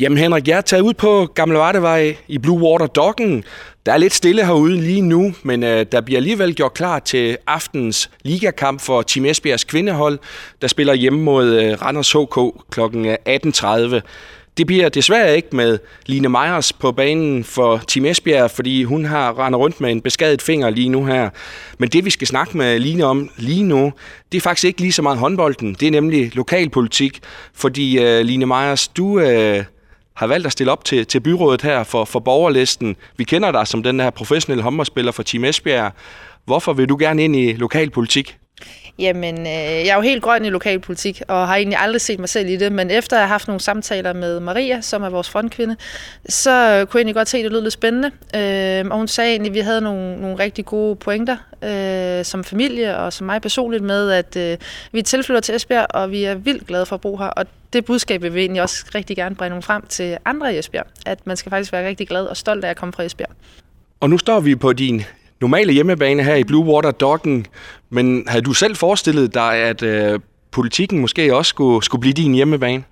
Jamen Henrik, jeg er taget ud på Gamle Vardevej i Blue Water Docken. Der er lidt stille herude lige nu, men øh, der bliver alligevel gjort klar til aftens ligakamp for Team Esbjergs kvindehold, der spiller hjemme mod øh, Randers HK kl. 18.30. Det bliver desværre ikke med Line Meyers på banen for Team Esbjerg, fordi hun har rendet rundt med en beskadet finger lige nu her. Men det, vi skal snakke med Line om lige nu, det er faktisk ikke lige så meget håndbolden. Det er nemlig lokalpolitik, fordi øh, Line Meyers, du... Øh, har valgt at stille op til, til byrådet her for, for borgerlisten. Vi kender dig som den her professionelle håndboldspiller for Team Esbjerg. Hvorfor vil du gerne ind i lokalpolitik? Jamen, øh, jeg er jo helt grøn i lokalpolitik, og har egentlig aldrig set mig selv i det, men efter at have haft nogle samtaler med Maria, som er vores frontkvinde, så kunne jeg egentlig godt se, at det lød lidt spændende. Øh, og hun sagde egentlig, at vi havde nogle, nogle rigtig gode pointer øh, som familie og som mig personligt med, at øh, vi tilflytter til Esbjerg, og vi er vildt glade for at bo her, og det budskab vil vi egentlig også rigtig gerne bringe frem til andre i Esbjerg, at man skal faktisk være rigtig glad og stolt af at komme fra Esbjerg. Og nu står vi på din normale hjemmebane her i Blue Water Docken, men havde du selv forestillet dig, at øh, politikken måske også skulle, skulle blive din hjemmebane?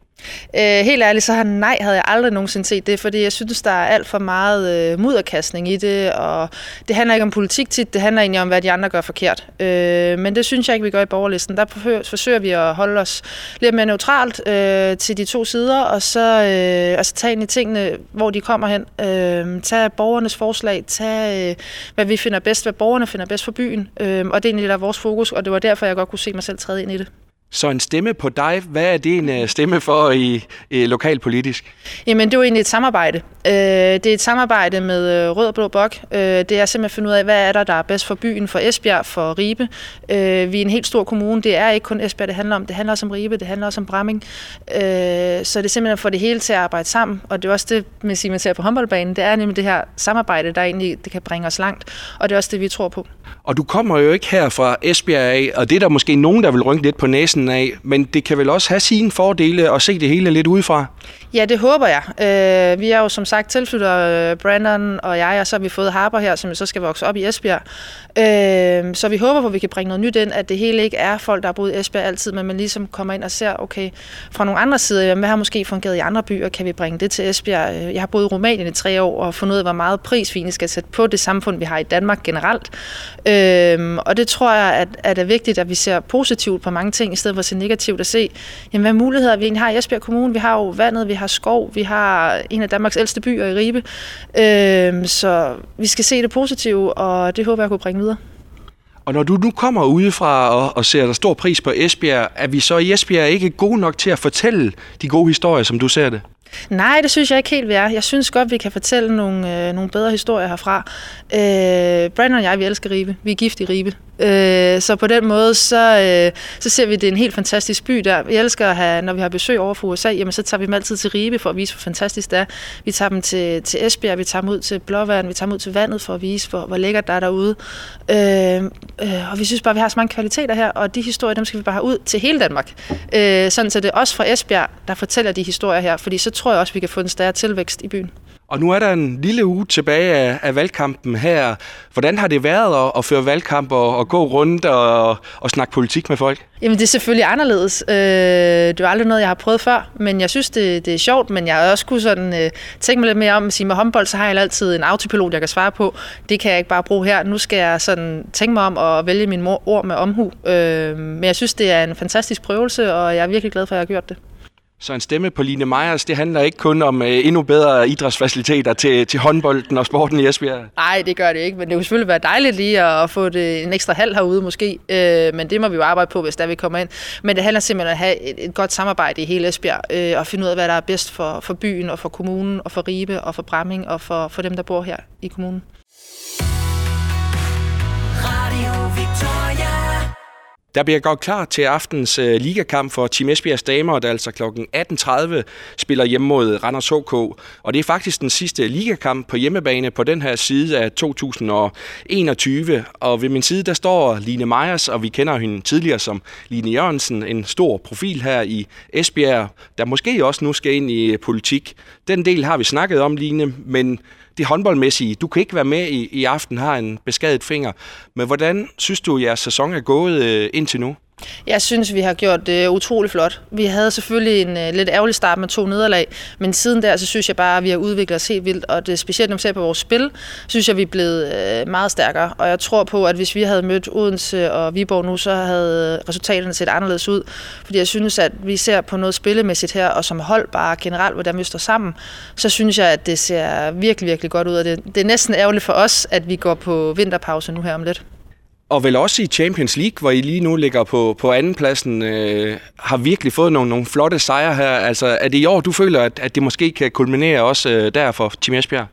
Øh, helt ærligt, så har nej, havde jeg aldrig nogensinde set det, fordi jeg synes, der er alt for meget øh, mudderkastning i det, og det handler ikke om politik tit, det handler egentlig om, hvad de andre gør forkert. Øh, men det synes jeg ikke, vi gør i borgerlisten. Der forsøger vi at holde os lidt mere neutralt øh, til de to sider, og så øh, altså, tage ind i tingene, hvor de kommer hen. Øh, tage borgernes forslag, tage øh, hvad vi finder bedst, hvad borgerne finder bedst for byen, øh, og det er egentlig der er vores fokus, og det var derfor, jeg godt kunne se mig selv træde ind i det. Så en stemme på dig, hvad er det en øh, stemme for i, i lokalpolitisk? Jamen, det er jo egentlig et samarbejde. Øh, det er et samarbejde med øh, Rød og Blå Bok. Øh, det er simpelthen at finde ud af, hvad er der, der er bedst for byen, for Esbjerg, for Ribe. Øh, vi er en helt stor kommune. Det er ikke kun Esbjerg, det handler om. Det handler også om Ribe, det handler også om Bramming. Så det er simpelthen at få det hele til at arbejde sammen. Og det er også det, man siger, man ser på håndboldbanen. Det er nemlig det her samarbejde, der egentlig det kan bringe os langt. Og det er også det, vi tror på. Og du kommer jo ikke her fra Esbjerg af, og det er der måske nogen, der vil rynke lidt på næsen af, men det kan vel også have sine fordele at se det hele lidt udefra? Ja, det håber jeg. Øh, vi er jo som sagt tilflytter øh, Brandon og jeg, og så har vi fået Harper her, som så skal vokse op i Esbjerg. Øh, så vi håber på, at vi kan bringe noget nyt ind, at det hele ikke er folk, der har boet i Esbjerg altid, men man ligesom kommer ind og ser, okay, fra nogle andre sider, hvad har måske fungeret i andre byer, kan vi bringe det til Esbjerg? Øh, jeg har boet i Rumænien i tre år og fundet ud af, hvor meget pris vi skal sætte på det samfund, vi har i Danmark generelt. Øh, Øhm, og det tror jeg, at, at er vigtigt, at vi ser positivt på mange ting, i stedet for at se negativt at se, jamen, hvad muligheder vi egentlig har i Esbjerg Kommune. Vi har jo vandet, vi har skov, vi har en af Danmarks ældste byer i Ribe. Øhm, så vi skal se det positive, og det håber jeg kunne bringe videre. Og når du nu kommer udefra og, og ser der stor pris på Esbjerg, er vi så i Esbjerg ikke gode nok til at fortælle de gode historier, som du ser det? Nej, det synes jeg ikke helt, vi er. Jeg synes godt, vi kan fortælle nogle, øh, nogle bedre historier herfra. Øh, Brandon og jeg, vi elsker Ribe. Vi er gift i Ribe. Øh, så på den måde, så, øh, så ser vi, at det er en helt fantastisk by der. Vi elsker at have, når vi har besøg over fra USA, jamen, så tager vi dem altid til Ribe for at vise, hvor fantastisk det er. Vi tager dem til, til Esbjerg, vi tager dem ud til Blåvand, vi tager dem ud til vandet for at vise, hvor, hvor lækkert der er derude. Øh, øh, og vi synes bare, at vi har så mange kvaliteter her, og de historier, dem skal vi bare have ud til hele Danmark. Øh, sådan så det er os fra Esbjerg, der fortæller de historier her, fordi så tror jeg også, vi kan få en større tilvækst i byen. Og nu er der en lille uge tilbage af, af valgkampen her. Hvordan har det været at, at føre valgkamp og, og gå rundt og, og snakke politik med folk? Jamen det er selvfølgelig anderledes. Øh, det er aldrig noget, jeg har prøvet før, men jeg synes, det, det er sjovt. Men jeg har også kunne sådan, øh, tænke mig lidt mere om at sige, med håndbold, så har jeg altid en autopilot, jeg kan svare på. Det kan jeg ikke bare bruge her. Nu skal jeg sådan tænke mig om at vælge mine ord med omhu. Øh, men jeg synes, det er en fantastisk prøvelse, og jeg er virkelig glad for, at jeg har gjort det. Så en stemme på Line Meyers, det handler ikke kun om uh, endnu bedre idrætsfaciliteter til, til håndbolden og sporten i Esbjerg? Nej, det gør det ikke, men det kunne selvfølgelig være dejligt lige at få det en ekstra halv herude måske, uh, men det må vi jo arbejde på, hvis der vi kommer ind. Men det handler simpelthen om at have et, et godt samarbejde i hele Esbjerg, uh, og finde ud af, hvad der er bedst for, for byen og for kommunen og for Ribe og for Bramming og for, for dem, der bor her i kommunen. Radio Victoria. Der bliver godt klar til aftens øh, ligakamp for Team Esbjergs damer, der altså kl. 18.30 spiller hjemme mod Randers HK. Og det er faktisk den sidste ligakamp på hjemmebane på den her side af 2021. Og ved min side, der står Line Meyers, og vi kender hende tidligere som Line Jørgensen, en stor profil her i Esbjerg, der måske også nu skal ind i politik. Den del har vi snakket om, Line, men det håndboldmæssige. Du kan ikke være med i, i aften, har en beskadet finger. Men hvordan synes du, at jeres sæson er gået øh, indtil nu? Jeg synes, vi har gjort det utrolig flot. Vi havde selvfølgelig en uh, lidt ærgerlig start med to nederlag, men siden der, så synes jeg bare, at vi har udviklet os helt vildt, og det specielt når man ser på vores spil, synes jeg, vi er blevet uh, meget stærkere, og jeg tror på, at hvis vi havde mødt Odense og Viborg nu, så havde resultaterne set anderledes ud, fordi jeg synes, at vi ser på noget spillemæssigt her, og som hold bare generelt, hvordan vi står sammen, så synes jeg, at det ser virkelig, virkelig godt ud, og det, det er næsten ærgerligt for os, at vi går på vinterpause nu her om lidt og vel også i Champions League, hvor I lige nu ligger på, på andenpladsen, øh, har virkelig fået nogle, nogle flotte sejre her. Altså, er det i år, du føler, at, at det måske kan kulminere også øh, der for Team Esbjerg?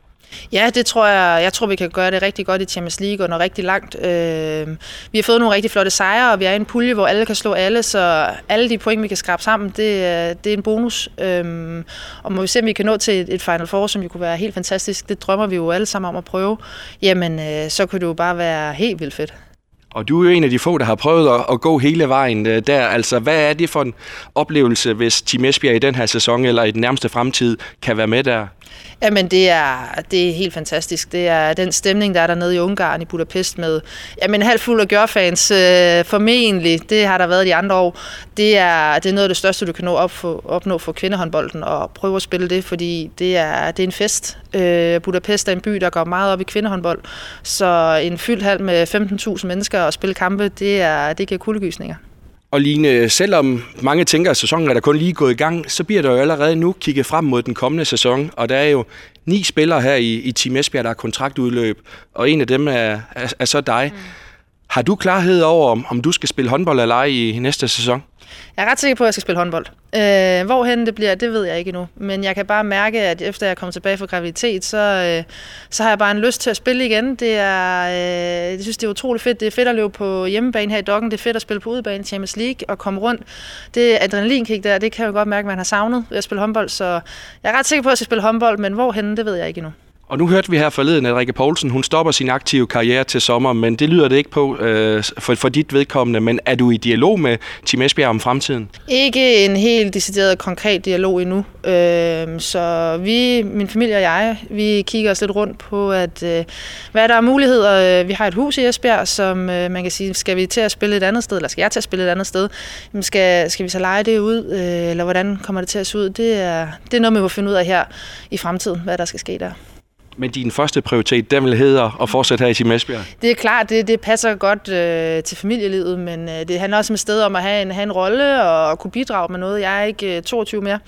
Ja, det tror jeg. Jeg tror, vi kan gøre det rigtig godt i Champions League og nå rigtig langt. Øh, vi har fået nogle rigtig flotte sejre, og vi er i en pulje, hvor alle kan slå alle, så alle de point, vi kan skrabe sammen, det, øh, det er en bonus. Øh, og må vi se, om vi kan nå til et, et Final Four, som jo kunne være helt fantastisk. Det drømmer vi jo alle sammen om at prøve. Jamen, øh, så kunne det jo bare være helt vildt fedt. Og du er jo en af de få, der har prøvet at, at gå hele vejen øh, der. Altså, hvad er det for en oplevelse, hvis Team Esbjerg i den her sæson eller i den nærmeste fremtid kan være med der? Jamen, det er, det er helt fantastisk. Det er den stemning, der er dernede i Ungarn, i Budapest, med jamen, halvt fuld af gørfans, øh, formentlig, det har der været de andre år. Det er, det er noget af det største, du kan nå op for, opnå for kvindehåndbolden, og prøve at spille det, fordi det er, det er en fest. Øh, Budapest er en by, der går meget op i kvindehåndbold, så en fyldt halv med 15.000 mennesker og spille kampe, det, er, det giver kuldegysninger. Og Line, selvom mange tænker, at sæsonen er der kun lige gået i gang, så bliver der jo allerede nu kigget frem mod den kommende sæson, og der er jo ni spillere her i, i Team Esbjerg, der har kontraktudløb, og en af dem er, er, er så dig. Mm. Har du klarhed over, om, om du skal spille håndbold eller ej i, i næste sæson? Jeg er ret sikker på, at jeg skal spille håndbold. Øh, hvorhen det bliver, det ved jeg ikke endnu. Men jeg kan bare mærke, at efter jeg kom tilbage fra graviditet, så, øh, så har jeg bare en lyst til at spille igen. Det er, øh, jeg synes, det er utroligt fedt. Det er fedt at løbe på hjemmebane her i Dokken. Det er fedt at spille på udebane i Champions League og komme rundt. Det adrenalinkick der, det kan jeg jo godt mærke, at man har savnet ved at spille håndbold. Så jeg er ret sikker på, at jeg skal spille håndbold, men hvorhen, det ved jeg ikke endnu. Og nu hørte vi her forleden, at Rikke Poulsen hun stopper sin aktive karriere til sommer, men det lyder det ikke på øh, for, for dit vedkommende. Men er du i dialog med Tim Esbjerg om fremtiden? Ikke en helt decideret konkret dialog endnu. Øh, så vi, min familie og jeg, vi kigger os lidt rundt på, at øh, hvad der er muligheder. Øh, vi har et hus i Esbjerg, som øh, man kan sige, skal vi til at spille et andet sted, eller skal jeg til at spille et andet sted? Jamen skal, skal vi så lege det ud, øh, eller hvordan kommer det til at se ud? Det er, det er noget, vi må finde ud af her i fremtiden, hvad der skal ske der. Men din første prioritet, den vil hedde at fortsætte her i Team Esbjerg? Det er klart, det, det passer godt øh, til familielivet, men øh, det handler også om et sted om at have en, have en rolle og kunne bidrage med noget. Jeg er ikke øh, 22 mere.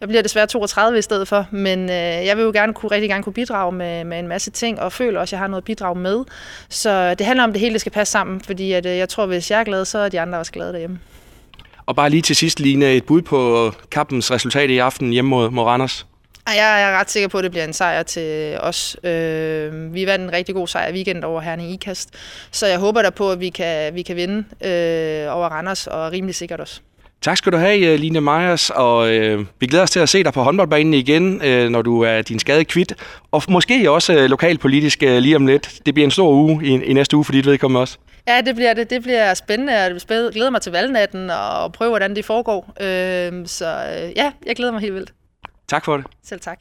Jeg bliver desværre 32 i stedet for, men øh, jeg vil jo gerne kunne, rigtig gerne kunne bidrage med, med en masse ting, og føler også, at jeg har noget at bidrage med. Så det handler om, at det hele skal passe sammen, fordi at, øh, jeg tror, hvis jeg er glad, så er de andre også glade derhjemme. Og bare lige til sidst, Line, et bud på kampens resultat i aften hjemme mod, mod Randers? Jeg er ret sikker på, at det bliver en sejr til os. Øh, vi vandt en rigtig god sejr i weekend over Herning Ikast, så jeg håber da på, at vi kan, vi kan vinde øh, over Randers, og rimelig sikkert også. Tak skal du have, øh, Line Meyers, og øh, vi glæder os til at se dig på håndboldbanen igen, øh, når du er din skade kvidt, og måske også øh, lokalpolitisk øh, lige om lidt. Det bliver en stor uge i, i næste uge for dit vedkommende også. Ja, det bliver det. Det bliver spændende. Jeg glæder mig til valgnatten og prøve, hvordan det foregår. Øh, så øh, ja, jeg glæder mig helt vildt. Tak for det. Selv tak.